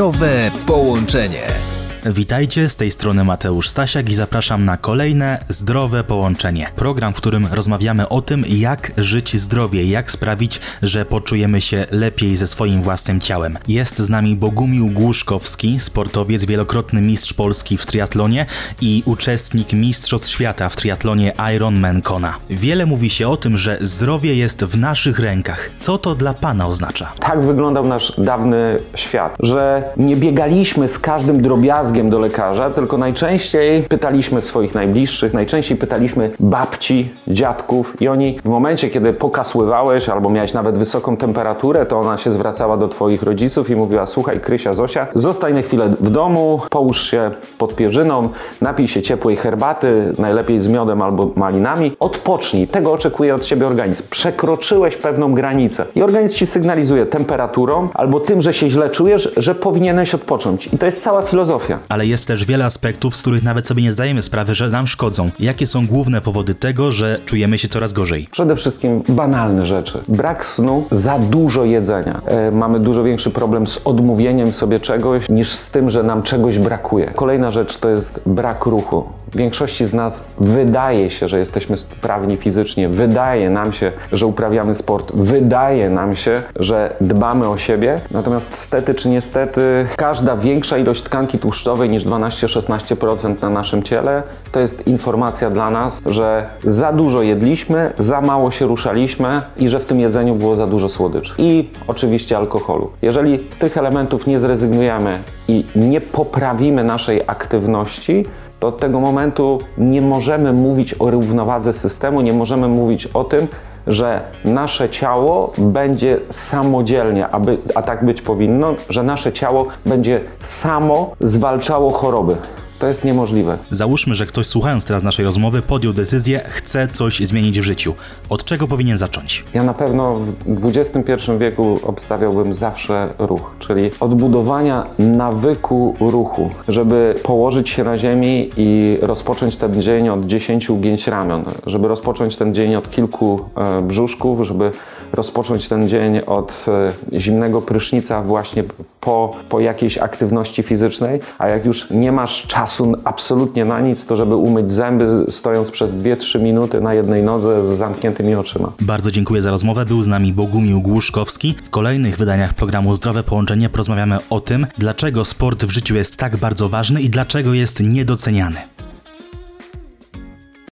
Zdrowe połączenie. Witajcie, z tej strony Mateusz Stasiak i zapraszam na kolejne Zdrowe Połączenie. Program, w którym rozmawiamy o tym, jak żyć zdrowie, jak sprawić, że poczujemy się lepiej ze swoim własnym ciałem. Jest z nami Bogumił Głuszkowski, sportowiec, wielokrotny mistrz Polski w triatlonie i uczestnik Mistrzostw Świata w triatlonie Ironman Kona. Wiele mówi się o tym, że zdrowie jest w naszych rękach. Co to dla Pana oznacza? Tak wyglądał nasz dawny świat, że nie biegaliśmy z każdym drobiazgiem do lekarza, tylko najczęściej pytaliśmy swoich najbliższych, najczęściej pytaliśmy babci, dziadków i oni w momencie, kiedy pokasływałeś albo miałeś nawet wysoką temperaturę, to ona się zwracała do twoich rodziców i mówiła, słuchaj Krysia, Zosia, zostań na chwilę w domu, połóż się pod pierzyną, napij się ciepłej herbaty, najlepiej z miodem albo malinami, odpocznij, tego oczekuje od ciebie organizm. Przekroczyłeś pewną granicę i organizm ci sygnalizuje temperaturą albo tym, że się źle czujesz, że powinieneś odpocząć. I to jest cała filozofia ale jest też wiele aspektów, z których nawet sobie nie zdajemy sprawy, że nam szkodzą. Jakie są główne powody tego, że czujemy się coraz gorzej? Przede wszystkim banalne rzeczy. Brak snu, za dużo jedzenia. E, mamy dużo większy problem z odmówieniem sobie czegoś niż z tym, że nam czegoś brakuje. Kolejna rzecz to jest brak ruchu. Większości z nas wydaje się, że jesteśmy sprawni fizycznie, wydaje nam się, że uprawiamy sport, wydaje nam się, że dbamy o siebie, natomiast stety czy niestety każda większa ilość tkanki tłuszczowej niż 12-16% na naszym ciele to jest informacja dla nas, że za dużo jedliśmy, za mało się ruszaliśmy i że w tym jedzeniu było za dużo słodyczy. I oczywiście alkoholu. Jeżeli z tych elementów nie zrezygnujemy i nie poprawimy naszej aktywności, to od tego momentu nie możemy mówić o równowadze systemu, nie możemy mówić o tym, że nasze ciało będzie samodzielnie, aby, a tak być powinno, że nasze ciało będzie samo zwalczało choroby. To jest niemożliwe. Załóżmy, że ktoś słuchając teraz naszej rozmowy podjął decyzję, chce coś zmienić w życiu. Od czego powinien zacząć? Ja na pewno w XXI wieku obstawiałbym zawsze ruch, czyli odbudowania nawyku ruchu, żeby położyć się na ziemi i rozpocząć ten dzień od 10 ugięć ramion, żeby rozpocząć ten dzień od kilku e, brzuszków, żeby rozpocząć ten dzień od e, zimnego prysznica właśnie po, po jakiejś aktywności fizycznej, a jak już nie masz czasu absolutnie na nic, to żeby umyć zęby stojąc przez 2-3 minuty na jednej nodze z zamkniętymi oczyma. Bardzo dziękuję za rozmowę. Był z nami Bogumił Głuszkowski. W kolejnych wydaniach programu Zdrowe Połączenie porozmawiamy o tym, dlaczego sport w życiu jest tak bardzo ważny i dlaczego jest niedoceniany.